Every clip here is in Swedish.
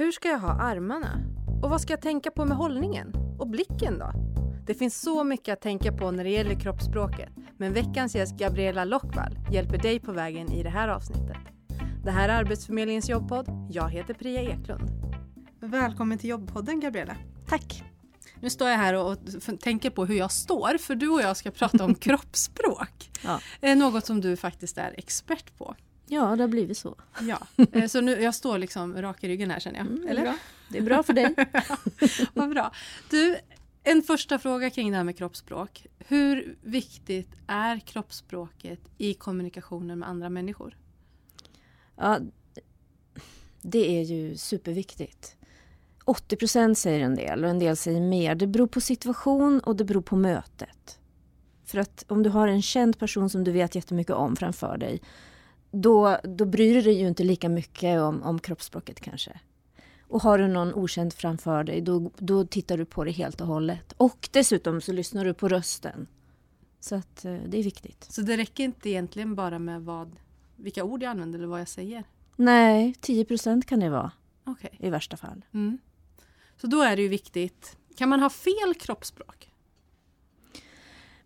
Hur ska jag ha armarna? Och vad ska jag tänka på med hållningen? Och blicken då? Det finns så mycket att tänka på när det gäller kroppsspråket, men veckans gäst Gabriella Lockvall hjälper dig på vägen i det här avsnittet. Det här är Arbetsförmedlingens jobbpodd. Jag heter Priya Eklund. Välkommen till jobbpodden Gabriella. Tack. Nu står jag här och tänker på hur jag står, för du och jag ska prata om kroppsspråk. Ja. Något som du faktiskt är expert på. Ja, det har blivit så. Ja, eh, så nu, jag står liksom rak i ryggen här känner jag. Mm, Eller? Bra. Det är bra för dig. Vad bra. Du, en första fråga kring det här med kroppsspråk. Hur viktigt är kroppsspråket i kommunikationen med andra människor? Ja, det är ju superviktigt. 80 procent säger en del och en del säger mer. Det beror på situation och det beror på mötet. För att om du har en känd person som du vet jättemycket om framför dig då, då bryr du dig ju inte lika mycket om, om kroppsspråket kanske. Och har du någon okänd framför dig då, då tittar du på det helt och hållet. Och dessutom så lyssnar du på rösten. Så att eh, det är viktigt. Så det räcker inte egentligen bara med vad, vilka ord jag använder eller vad jag säger? Nej, 10% kan det vara. Okay. I värsta fall. Mm. Så då är det ju viktigt. Kan man ha fel kroppsspråk?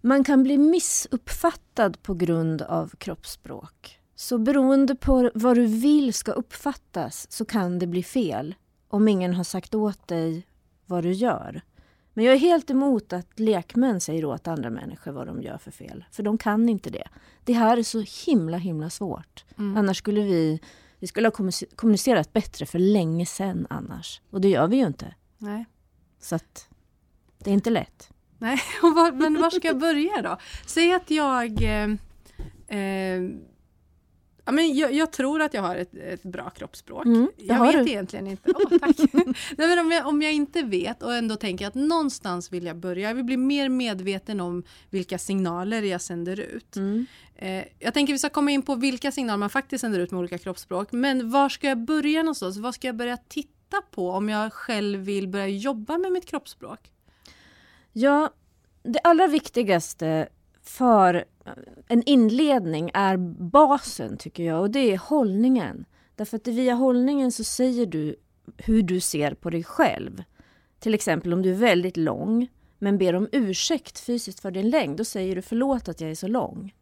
Man kan bli missuppfattad på grund av kroppsspråk. Så beroende på vad du vill ska uppfattas så kan det bli fel om ingen har sagt åt dig vad du gör. Men jag är helt emot att lekmän säger åt andra människor vad de gör för fel. För de kan inte det. Det här är så himla himla svårt. Mm. Annars skulle vi, vi skulle ha kommunicerat bättre för länge sedan annars. Och det gör vi ju inte. Nej. Så att det är inte lätt. Nej, men var ska jag börja då? Säg att jag eh, eh, Ja, men jag, jag, tror att jag har ett, ett bra kroppsspråk. Mm, jag vet du. egentligen inte. Oh, tack. Nej, men om, jag, om jag inte vet och ändå tänker att någonstans vill jag börja. Jag vill bli mer medveten om vilka signaler jag sänder ut. Mm. Eh, jag tänker vi ska komma in på vilka signaler man faktiskt sänder ut med olika kroppsspråk. Men var ska jag börja någonstans? Vad ska jag börja titta på om jag själv vill börja jobba med mitt kroppsspråk? Ja, det allra viktigaste för en inledning är basen tycker jag och det är hållningen. Därför att via hållningen så säger du hur du ser på dig själv. Till exempel om du är väldigt lång men ber om ursäkt fysiskt för din längd, då säger du förlåt att jag är så lång.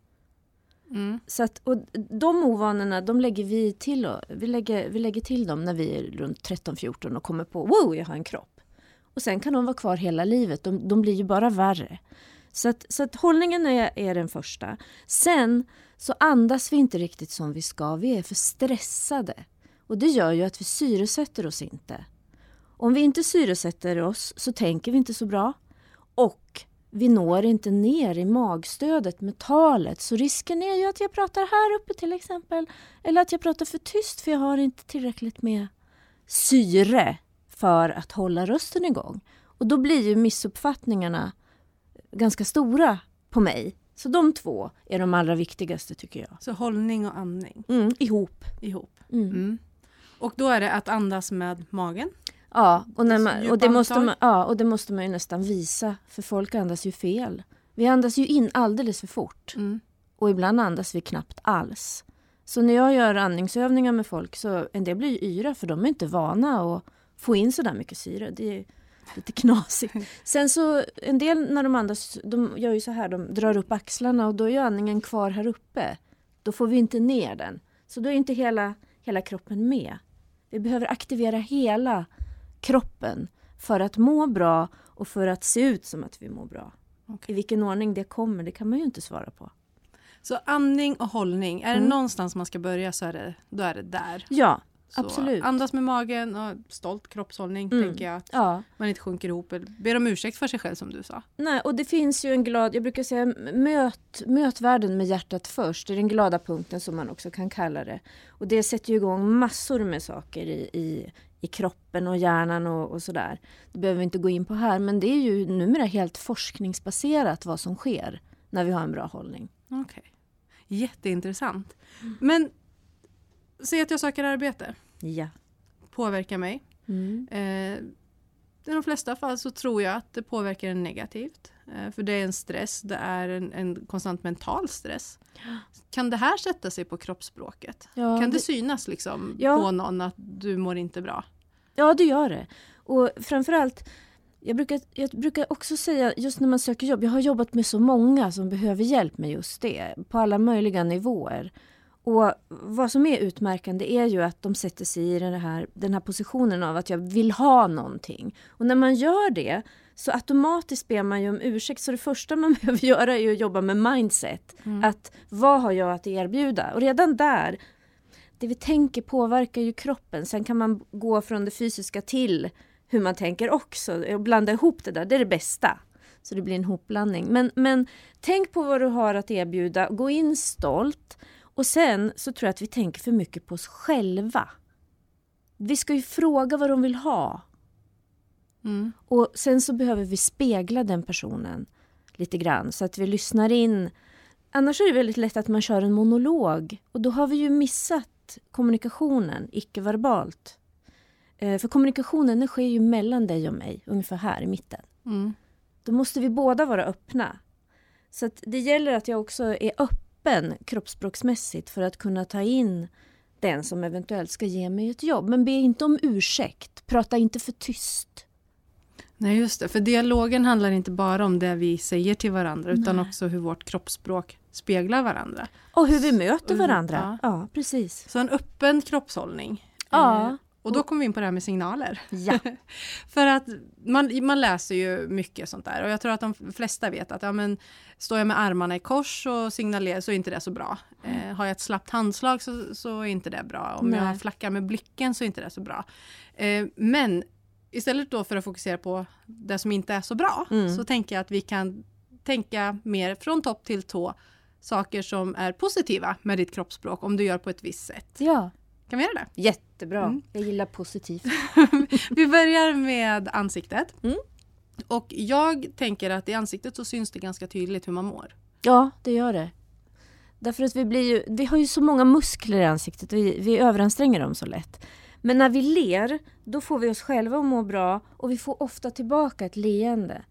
Mm. Så att, och de ovanorna de lägger vi till, vi lägger, vi lägger till dem när vi är runt 13-14 och kommer på wow, jag har en kropp. Och sen kan de vara kvar hela livet, de, de blir ju bara värre. Så att, så att hållningen är, är den första. Sen så andas vi inte riktigt som vi ska. Vi är för stressade. Och det gör ju att vi syresätter oss inte. Om vi inte syresätter oss så tänker vi inte så bra. Och vi når inte ner i magstödet med talet. Så risken är ju att jag pratar här uppe till exempel. Eller att jag pratar för tyst för jag har inte tillräckligt med syre för att hålla rösten igång. Och då blir ju missuppfattningarna ganska stora på mig. Så de två är de allra viktigaste tycker jag. Så hållning och andning? Mm, ihop. ihop. Mm. Mm. Och då är det att andas med magen? Ja och, när man, och, det måste man, ja, och det måste man ju nästan visa för folk andas ju fel. Vi andas ju in alldeles för fort. Mm. Och ibland andas vi knappt alls. Så när jag gör andningsövningar med folk så en del blir yra för de är inte vana att få in så där mycket syre. Det lite knasigt. Sen så en del när de andas, de gör ju så här, de drar upp axlarna och då är andningen kvar här uppe. Då får vi inte ner den. Så då är inte hela, hela kroppen med. Vi behöver aktivera hela kroppen för att må bra och för att se ut som att vi mår bra. Okay. I vilken ordning det kommer, det kan man ju inte svara på. Så andning och hållning, är mm. det någonstans man ska börja så är det, då är det där? Ja, så Absolut. Andas med magen och stolt kroppshållning. Mm. tänker jag. Att ja. man inte sjunker ihop. Ber om ursäkt för sig själv som du sa. Nej, och det finns ju en glad, jag brukar säga möt, möt världen med hjärtat först. Det är den glada punkten som man också kan kalla det. Och det sätter ju igång massor med saker i, i, i kroppen och hjärnan och, och sådär. Det behöver vi inte gå in på här men det är ju numera helt forskningsbaserat vad som sker när vi har en bra hållning. Okej. Okay. Jätteintressant. Mm. Men Säg att jag söker arbete. Ja. Påverkar mig. Mm. Eh, I de flesta fall så tror jag att det påverkar en negativt. Eh, för det är en stress, det är en, en konstant mental stress. Kan det här sätta sig på kroppsspråket? Ja, kan det, det synas liksom ja. på någon att du mår inte bra? Ja, det gör det. Och framförallt, jag brukar, jag brukar också säga, just när man söker jobb, jag har jobbat med så många som behöver hjälp med just det, på alla möjliga nivåer. Och vad som är utmärkande är ju att de sätter sig i den här, den här positionen av att jag vill ha någonting. Och när man gör det så automatiskt ber man ju om ursäkt. Så det första man behöver göra är att jobba med mindset. Mm. Att vad har jag att erbjuda? Och redan där, det vi tänker påverkar ju kroppen. Sen kan man gå från det fysiska till hur man tänker också och blanda ihop det där. Det är det bästa. Så det blir en hopblandning. Men, men tänk på vad du har att erbjuda. Gå in stolt. Och sen så tror jag att vi tänker för mycket på oss själva. Vi ska ju fråga vad de vill ha. Mm. Och sen så behöver vi spegla den personen lite grann så att vi lyssnar in. Annars är det väldigt lätt att man kör en monolog och då har vi ju missat kommunikationen icke-verbalt. Eh, för kommunikationen den sker ju mellan dig och mig, ungefär här i mitten. Mm. Då måste vi båda vara öppna. Så det gäller att jag också är öppen kroppsspråksmässigt för att kunna ta in den som eventuellt ska ge mig ett jobb. Men be inte om ursäkt, prata inte för tyst. Nej, just det. För dialogen handlar inte bara om det vi säger till varandra utan också hur vårt kroppsspråk speglar varandra. Och hur vi möter varandra. Ja, ja precis. Så en öppen kroppshållning. Ja. Och då kommer vi in på det här med signaler. Ja. För att man, man läser ju mycket sånt där och jag tror att de flesta vet att ja, men, står jag med armarna i kors och signalerar så är inte det så bra. Mm. Eh, har jag ett slappt handslag så, så är inte det bra. Om Nej. jag flackar med blicken så är inte det så bra. Eh, men istället då för att fokusera på det som inte är så bra mm. så tänker jag att vi kan tänka mer från topp till tå saker som är positiva med ditt kroppsspråk om du gör på ett visst sätt. Ja. Kan vi göra det? Jättebra. Mm. Jag gillar positivt. vi börjar med ansiktet. Mm. Och jag tänker att i ansiktet så syns det ganska tydligt hur man mår. Ja, det gör det. Därför att vi blir ju, vi har ju så många muskler i ansiktet och vi, vi överanstränger dem så lätt. Men när vi ler, då får vi oss själva att må bra och vi får ofta tillbaka ett leende.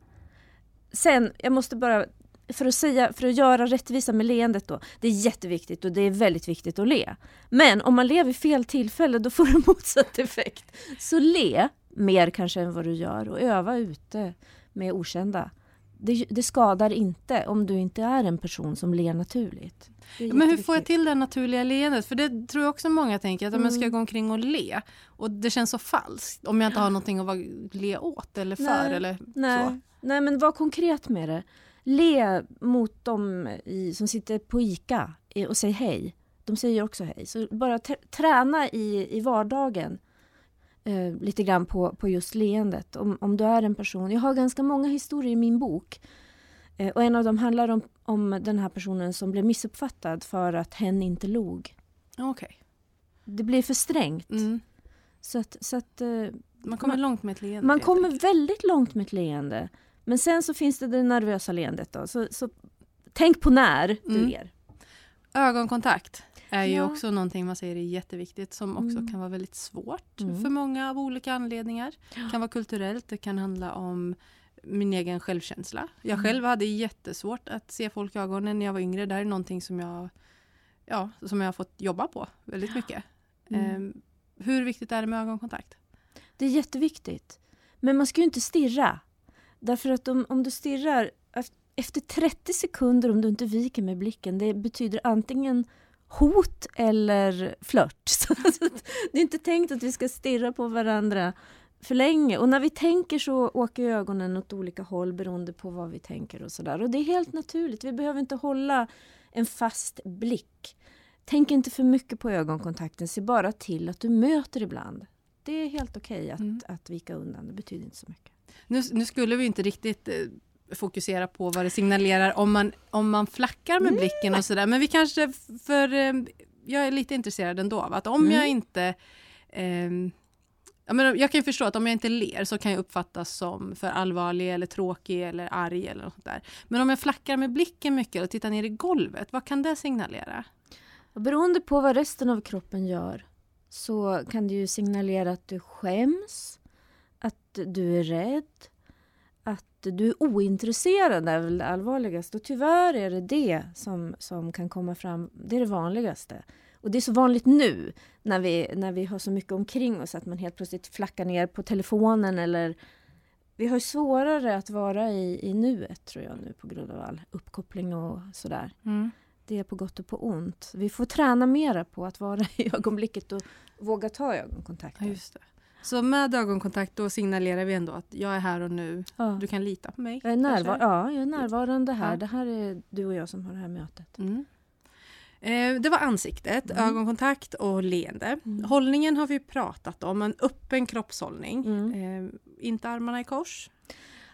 Sen, jag måste bara, för att, säga, för att göra rättvisa med leendet då. Det är jätteviktigt och det är väldigt viktigt att le. Men om man ler vid fel tillfälle då får det motsatt effekt. Så le mer kanske än vad du gör och öva ute med okända. Det, det, skadar inte om du inte är en person som ler naturligt. Men hur får jag till det naturliga leendet? För det tror jag också många tänker, att mm. man ska gå omkring och le. Och det känns så falskt om jag inte har någonting att le åt eller för. Nej, eller nej. Så. nej men var konkret med det. Le mot dem i, som sitter på ICA och säg hej. De säger också hej. Så bara träna i, i vardagen eh, lite grann på, på just leendet. Om, om du är en person. Jag har ganska många historier i min bok. Eh, och en av dem handlar om, om den här personen som blev missuppfattad för att hen inte log. Okay. Det blir för strängt. Mm. Så att, så att, eh, man kommer man, långt med ett leende. Man kommer väldigt långt med ett leende. Men sen så finns det det nervösa leendet. Då. Så, så tänk på när du mm. ler. Ögonkontakt är ju ja. också någonting man säger är jätteviktigt som också mm. kan vara väldigt svårt mm. för många av olika anledningar. Det kan vara kulturellt, det kan handla om min egen självkänsla. Jag mm. själv hade jättesvårt att se folk i ögonen när jag var yngre. Det är någonting som jag, ja, som jag har fått jobba på väldigt mycket. Eh, hur viktigt är det med ögonkontakt? Det är jätteviktigt. Men man ska ju inte stirra. Därför att om, om du stirrar efter 30 sekunder om du inte viker med blicken, det betyder antingen hot eller flört. det är inte tänkt att vi ska stirra på varandra för länge. Och när vi tänker så åker ögonen åt olika håll beroende på vad vi tänker och sådär. Och det är helt naturligt. Vi behöver inte hålla en fast blick. Tänk inte för mycket på ögonkontakten. Se bara till att du möter ibland. Det är helt okej okay att, mm. att vika undan. Det betyder inte så mycket. Nu, nu skulle vi inte riktigt eh, fokusera på vad det signalerar om man, om man flackar med blicken och sådär. Men vi kanske, för eh, jag är lite intresserad ändå av att om mm. jag inte eh, jag, menar, jag kan förstå att om jag inte ler så kan jag uppfattas som för allvarlig eller tråkig eller arg eller något där. Men om jag flackar med blicken mycket och tittar ner i golvet, vad kan det signalera? Beroende på vad resten av kroppen gör så kan det ju signalera att du skäms, att du är rädd, att du är ointresserad är väl det allvarligaste. Och tyvärr är det det som, som kan komma fram, det är det vanligaste. Och det är så vanligt nu när vi, när vi har så mycket omkring oss att man helt plötsligt flackar ner på telefonen eller vi har svårare att vara i, i nuet tror jag nu på grund av all uppkoppling och sådär. Mm. Det är på gott och på ont. Vi får träna mera på att vara i ögonblicket och våga ta ögonkontakt. Ja, just det. Så med ögonkontakt då signalerar vi ändå att jag är här och nu. Ja. Du kan lita på mig. Jag är, närvar ja, jag är närvarande här. Ja. Det här är du och jag som har det här mötet. Mm. Eh, det var ansiktet, mm. ögonkontakt och leende. Mm. Hållningen har vi pratat om, en öppen kroppshållning. Mm. Eh, inte armarna i kors.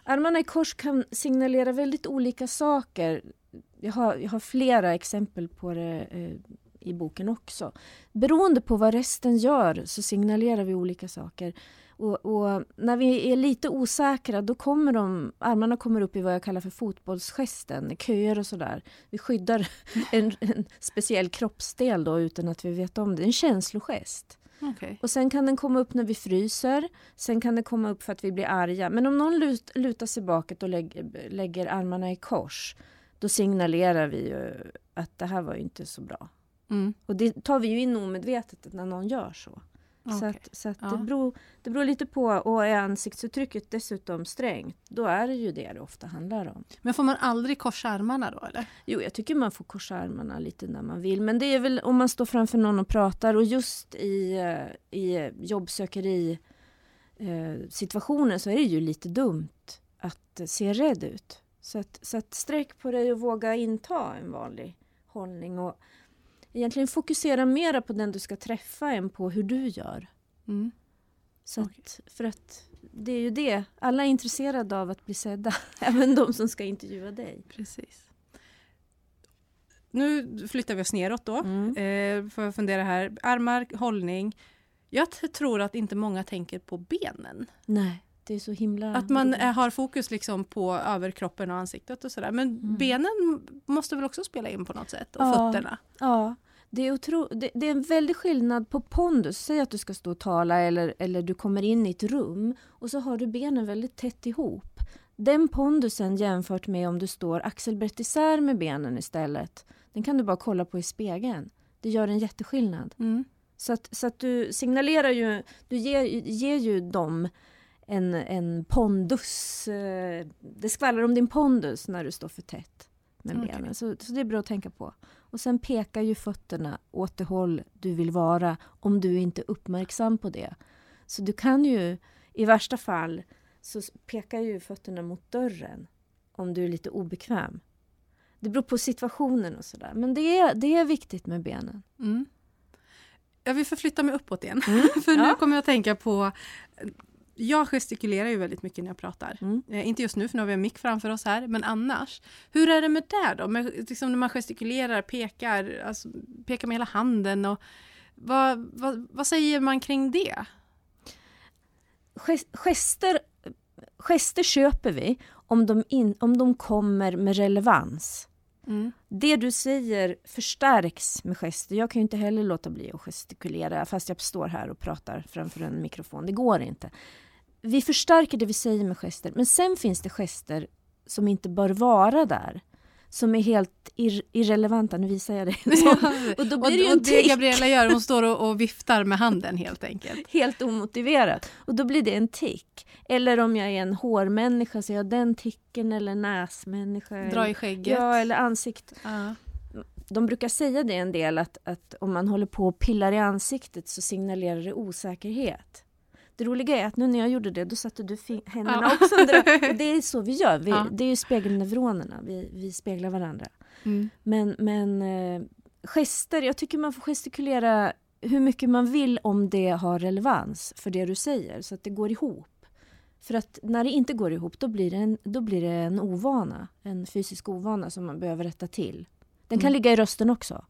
Armarna i kors kan signalera väldigt olika saker. Jag har, jag har flera exempel på det eh, i boken också. Beroende på vad resten gör så signalerar vi olika saker. Och, och, när vi är lite osäkra då kommer de, armarna kommer upp i vad jag kallar för fotbollsgesten, köer och sådär. Vi skyddar en, en speciell kroppsdel då utan att vi vet om det. En känslogest. Okay. Och sen kan den komma upp när vi fryser, sen kan den komma upp för att vi blir arga. Men om någon lut, lutar sig bakåt och lägger, lägger armarna i kors, då signalerar vi ju att det här var inte så bra. Mm. Och det tar vi ju in omedvetet när någon gör så. Okay. Så, att, så att ja. det, beror, det beror lite på, och är ansiktsuttrycket dessutom strängt, då är det ju det det ofta handlar om. Men får man aldrig korsa armarna då eller? Jo, jag tycker man får korsa armarna lite när man vill. Men det är väl om man står framför någon och pratar och just i, eh, i jobbsökeri eh, situationer så är det ju lite dumt att se rädd ut. Så att, så att sträck på dig och våga inta en vanlig hållning. Och egentligen fokusera mera på den du ska träffa än på hur du gör. Mm. Så okay. att, för att det är ju det, alla är intresserade av att bli sedda, även de som ska intervjua dig. Precis. Nu flyttar vi oss neråt då, mm. eh, får jag fundera här. Armar, hållning. Jag tror att inte många tänker på benen. Nej. Det är så himla... Att man är, har fokus liksom på överkroppen och ansiktet och sådär. Men mm. benen måste väl också spela in på något sätt? Och ja, fötterna? Ja. Det är, otro, det, det, är en väldig skillnad på pondus. Säg att du ska stå och tala eller, eller du kommer in i ett rum och så har du benen väldigt tätt ihop. Den pondusen jämfört med om du står axelbrett isär med benen istället, den kan du bara kolla på i spegeln. Det gör en jätteskillnad. Mm. Så, att, så att du signalerar ju, du ger, ger ju dem en, en pondus. Eh, det skvallrar om din pondus när du står för tätt med okay. benen. Så, så det är bra att tänka på. Och sen pekar ju fötterna åt det håll du vill vara om du inte är uppmärksam på det. Så du kan ju, i värsta fall, så pekar ju fötterna mot dörren om du är lite obekväm. Det beror på situationen och sådär. Men det är, det är viktigt med benen. Mm. Jag vill förflytta mig uppåt igen. Mm. För nu kommer jag att tänka på jag gestikulerar ju väldigt mycket när jag pratar. Mm. Eh, inte just nu för nu har vi en mick framför oss här, men annars. Hur är det med det då? Med, liksom när man gestikulerar, pekar, alltså, pekar med hela handen och vad, vad, vad säger man kring det? Gester, gester köper vi om de, in, om de kommer med relevans. Mm. Det du säger förstärks med gester. Jag kan ju inte heller låta bli att gestikulera fast jag står här och pratar framför en mikrofon. Det går inte vi förstärker det vi säger med gester, men sen finns det gester som inte bör vara där. Som är helt ir irrelevanta, nu visar jag det. och då blir det ju en det Gabriella gör, hon står och, och, viftar med handen helt enkelt. Helt omotiverat. Och då blir det en tick. Eller om jag är en hårmänniska så jag den ticken eller näsmänniska. Dra i skägget. Ja, eller ansikt. Uh. De brukar säga det en del att, att om man håller på och pillar i ansiktet så signalerar det osäkerhet. Det roliga är att nu när jag gjorde det, då satte du händerna ja. också under. Det är så vi gör. Vi, ja. Det är ju spegelneuronerna. Vi, vi speglar varandra. Mm. Men, men eh, gester, jag tycker man får gestikulera hur mycket man vill om det har relevans för det du säger, så att det går ihop. För att när det inte går ihop, då blir det en, då blir det en ovana. En fysisk ovana som man behöver rätta till. Den kan mm. ligga i rösten också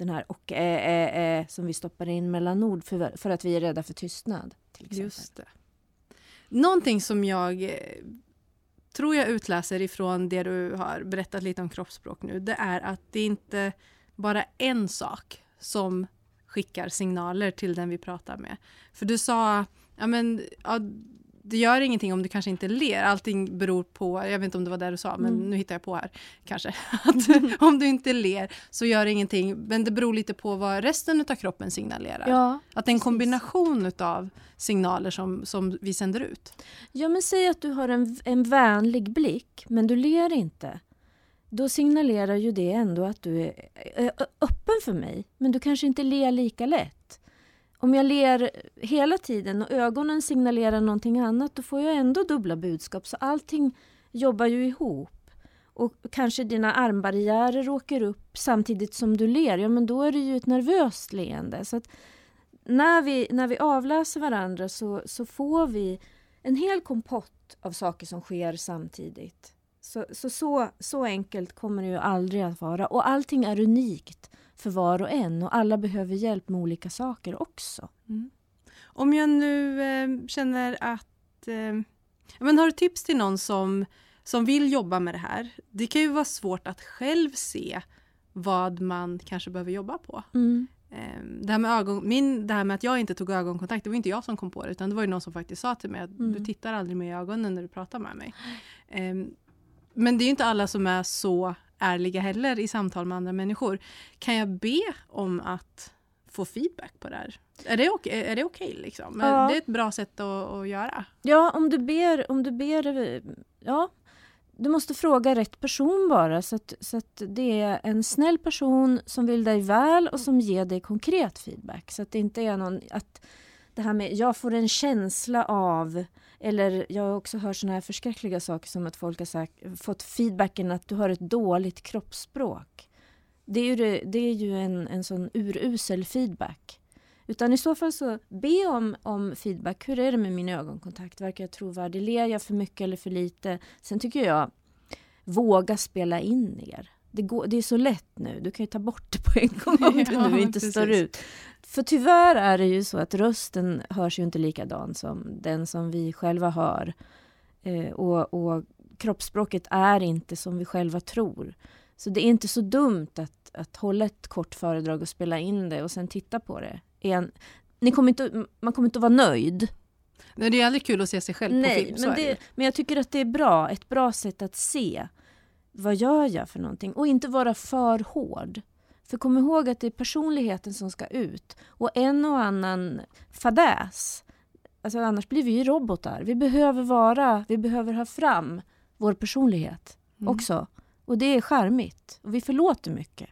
den här och ä, ä, ä, som vi stoppar in mellan ord för, för att vi är rädda för tystnad. Till Just det. Någonting som jag eh, tror jag utläser ifrån det du har berättat lite om kroppsspråk nu, det är att det inte bara är en sak som skickar signaler till den vi pratar med. För du sa, ja men, ja, det gör ingenting om du kanske inte ler. Allting beror på, jag vet inte om det var det du sa, men mm. nu hittar jag på här kanske. Att om du inte ler så gör det ingenting. Men det beror lite på vad resten av kroppen signalerar. Ja, att det är en kombination av signaler som, som vi sänder ut. Ja, men säg att du har en, en vänlig blick, men du ler inte. Då signalerar ju det ändå att du är öppen för mig, men du kanske inte ler lika lätt om jag ler hela tiden och ögonen signalerar någonting annat då får jag ändå dubbla budskap. Så allting jobbar ju ihop. Och kanske dina armbarriärer åker upp samtidigt som du ler. Ja, men då är det ju ett nervöst leende. Så att när vi, när vi avläser varandra så, så får vi en hel kompott av saker som sker samtidigt. Så, så, så, så enkelt kommer det ju aldrig att vara. Och allting är unikt för var och en och alla behöver hjälp med olika saker också. Mm. Om jag nu eh, känner att... Eh, men har du tips till någon som, som vill jobba med det här? Det kan ju vara svårt att själv se vad man kanske behöver jobba på. Mm. Eh, det, här med ögon, min, det här med att jag inte tog ögonkontakt, det var inte jag som kom på det utan det var ju någon som faktiskt sa till mig att mm. du tittar aldrig mig i ögonen när du pratar med mig. Eh, men det är inte alla som är så ärliga heller i samtal med andra människor. Kan jag be om att få feedback på det här? Är det okej? Är det okay, liksom? Ja. Det är ett bra sätt att, att, göra. Ja, om du ber, om du ber, ja. Du måste fråga rätt person bara så att, så att det är en snäll person som vill dig väl och som ger dig konkret feedback. Så att det inte är någon, att det här med jag får en känsla av eller jag har också hört såna här förskräckliga saker som att folk har sagt, fått feedbacken att du har ett dåligt kroppsspråk. Det är ju, det är ju en, en sån urusel feedback. Utan i så fall så be om, om feedback. Hur är det med min ögonkontakt? Verkar jag trovärdig? Ler jag för mycket eller för lite? Sen tycker jag, våga spela in er. Det, går, det är så lätt nu. Du kan ju ta bort det på en gång om ja, du nu inte precis. står ut. För tyvärr är det ju så att rösten hörs ju inte likadan som den som vi själva hör. Eh, och, och kroppsspråket är inte som vi själva tror. Så det är inte så dumt att, att hålla ett kort föredrag och spela in det och sen titta på det. En, ni kommer inte, man kommer inte att vara nöjd. Nej, det är aldrig kul att se sig själv Nej, på film. Men, det, men jag tycker att det är bra, ett bra sätt att se vad gör jag för någonting? Och inte vara för hård. För kom ihåg att det är personligheten som ska ut. Och en och annan fadäs. Alltså annars blir vi ju robotar. Vi behöver vara, vi behöver ha fram vår personlighet mm. också. Och det är charmigt. Och vi förlåter mycket.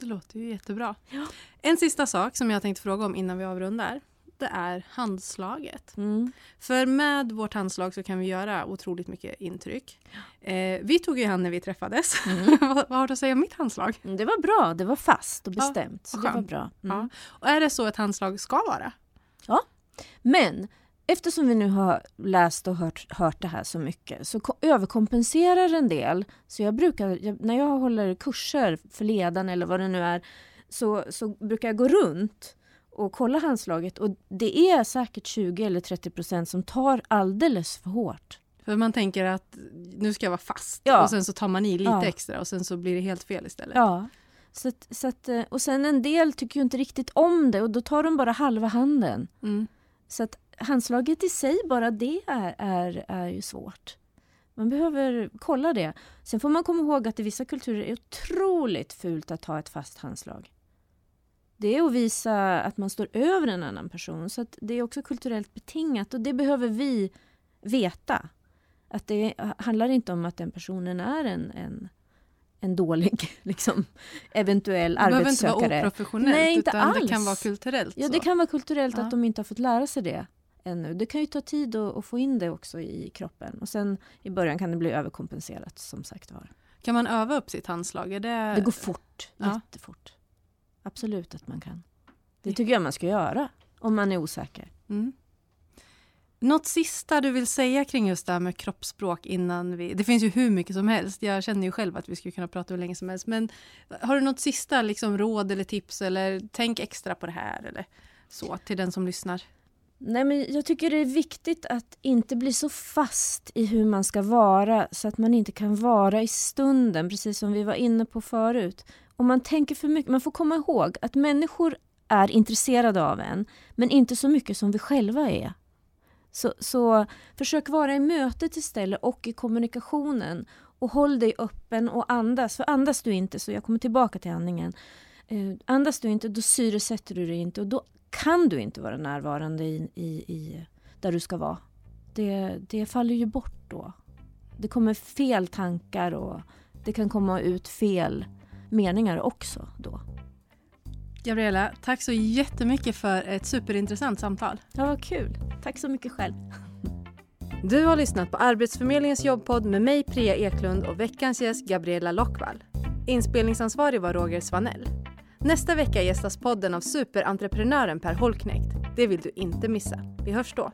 Det låter ju jättebra. Ja. En sista sak som jag tänkte fråga om innan vi avrundar det är handslaget. Mm. För med vårt handslag så kan vi göra otroligt mycket intryck. Eh, vi tog ju hand när vi träffades. Mm. vad, vad, har du att säga om mitt handslag? Mm, det var bra, det var fast och bestämt. Ja, så det var bra. Ja. Mm. Och är det så ett handslag ska vara? Ja, men eftersom vi nu har läst och hört, hört det här så mycket så överkompenserar en del. Så jag brukar, jag, när jag håller kurser för ledarna eller vad det nu är, så, så brukar jag gå runt och kolla handslaget och det är säkert 20 eller 30 procent som tar alldeles för hårt. För man tänker att nu ska jag vara fast ja. och sen så tar man i lite ja. extra och sen så blir det helt fel istället. Ja. Så att, så att, eh, och sen en del tycker ju inte riktigt om det och då tar de bara halva handen. Mm. Så att handslaget i sig, bara det är, är, är ju svårt. Man behöver kolla det. Sen får man komma ihåg att i vissa kulturer är det otroligt fult att ha ett fast handslag det är att visa att man står över en annan person. Så det är också kulturellt betingat och det behöver vi veta. Att det handlar inte om att den personen är en, en, en dålig liksom, eventuell det arbetssökare. Det behöver inte vara oprofessionellt Nej, inte utan alls. det kan vara kulturellt. Ja, det kan vara kulturellt ja. att de inte har fått lära sig det ännu. Det kan ju ta tid att, att, få in det också i kroppen. Och sen i början kan det bli överkompenserat som sagt var. Kan man öva upp sitt handslag? Det... det går fort, ja. jättefort. Absolut att man kan. Det tycker jag man ska göra om man är osäker. Mm. Något sista du vill säga kring just det här med kroppsspråk innan vi... Det finns ju hur mycket som helst. Jag känner ju själv att vi skulle kunna prata hur länge som helst. Men har du något sista liksom, råd eller tips eller tänk extra på det här eller så till den som lyssnar? Nej, men jag tycker det är viktigt att inte bli så fast i hur man ska vara så att man inte kan vara i stunden, precis som vi var inne på förut om man tänker för mycket, man får komma ihåg att människor är intresserade av en, men inte så mycket som vi själva är. Så, så försök vara i mötet istället och i kommunikationen. Och håll dig öppen och andas. För andas du inte, så jag kommer tillbaka till andningen. Eh, andas du inte, då syresätter du dig inte och då kan du inte vara närvarande i, i, i där du ska vara. Det, det faller ju bort då. Det kommer fel tankar och det kan komma ut fel meningar också då. Gabriella, tack så jättemycket för ett superintressant samtal. Ja, vad kul. Tack så mycket själv. Du har lyssnat på Arbetsförmedlingens jobbpodd med mig Priya Eklund och veckans gäst Gabriella Lockvall. Inspelningsansvarig var Roger Svanell. Nästa vecka gästas podden av superentreprenören Per Holknekt. Det vill du inte missa. Vi hörs då.